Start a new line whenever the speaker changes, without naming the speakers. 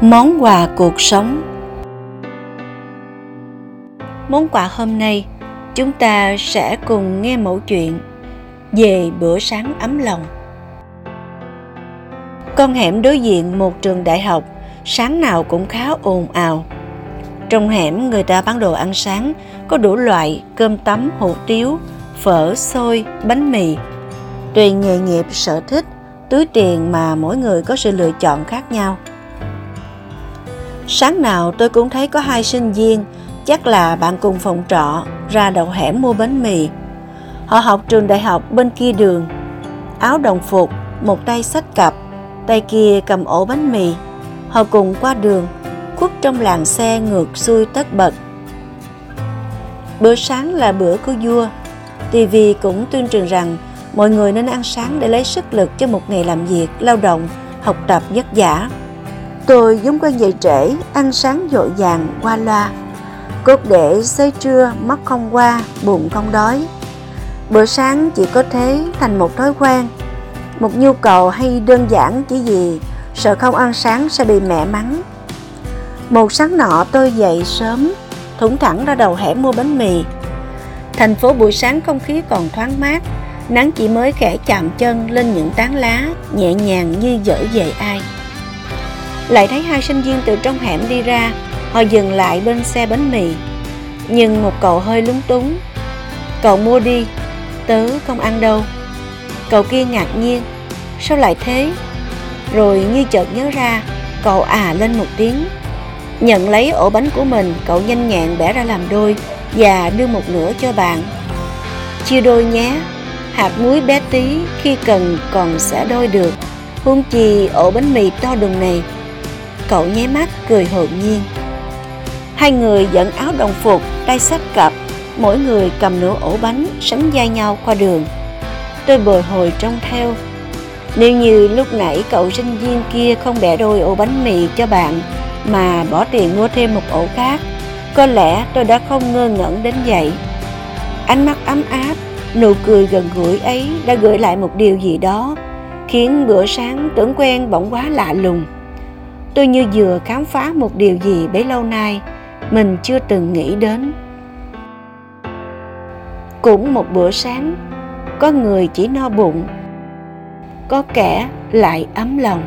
món quà cuộc sống. Món quà hôm nay, chúng ta sẽ cùng nghe mẫu chuyện về bữa sáng ấm lòng. Con hẻm đối diện một trường đại học, sáng nào cũng khá ồn ào. Trong hẻm, người ta bán đồ ăn sáng, có đủ loại cơm tấm, hủ tiếu, phở, xôi, bánh mì. Tùy nghề nghiệp, sở thích, túi tiền mà mỗi người có sự lựa chọn khác nhau sáng nào tôi cũng thấy có hai sinh viên chắc là bạn cùng phòng trọ ra đầu hẻm mua bánh mì. Họ học trường đại học bên kia đường áo đồng phục một tay xách cặp tay kia cầm ổ bánh mì. Họ cùng qua đường khuất trong làng xe ngược xuôi tất bật. Bữa sáng là bữa của vua. TV cũng tuyên truyền rằng mọi người nên ăn sáng để lấy sức lực cho một ngày làm việc, lao động, học tập vất vả. Tôi giống quen dậy trễ, ăn sáng dội vàng, qua loa. Cốt để xế trưa, mắt không qua, bụng không đói. Bữa sáng chỉ có thế thành một thói quen, một nhu cầu hay đơn giản chỉ vì sợ không ăn sáng sẽ bị mẹ mắng. Một sáng nọ tôi dậy sớm, thủng thẳng ra đầu hẻm mua bánh mì. Thành phố buổi sáng không khí còn thoáng mát, nắng chỉ mới khẽ chạm chân lên những tán lá nhẹ nhàng như dở về ai lại thấy hai sinh viên từ trong hẻm đi ra, họ dừng lại bên xe bánh mì. Nhưng một cậu hơi lúng túng. Cậu mua đi, tớ không ăn đâu. Cậu kia ngạc nhiên, sao lại thế? Rồi như chợt nhớ ra, cậu à lên một tiếng. Nhận lấy ổ bánh của mình, cậu nhanh nhẹn bẻ ra làm đôi và đưa một nửa cho bạn. Chia đôi nhé, hạt muối bé tí khi cần còn sẽ đôi được. Huống chi ổ bánh mì to đùng này cậu nháy mắt cười hồn nhiên. Hai người dẫn áo đồng phục, tay sách cặp, mỗi người cầm nửa ổ bánh sánh vai nhau qua đường. Tôi bồi hồi trông theo. Nếu như lúc nãy cậu sinh viên kia không bẻ đôi ổ bánh mì cho bạn mà bỏ tiền mua thêm một ổ khác, có lẽ tôi đã không ngơ ngẩn đến vậy. Ánh mắt ấm áp, nụ cười gần gũi ấy đã gửi lại một điều gì đó khiến bữa sáng tưởng quen bỗng quá lạ lùng tôi như vừa khám phá một điều gì bấy lâu nay mình chưa từng nghĩ đến. Cũng một bữa sáng, có người chỉ no bụng, có kẻ lại ấm lòng.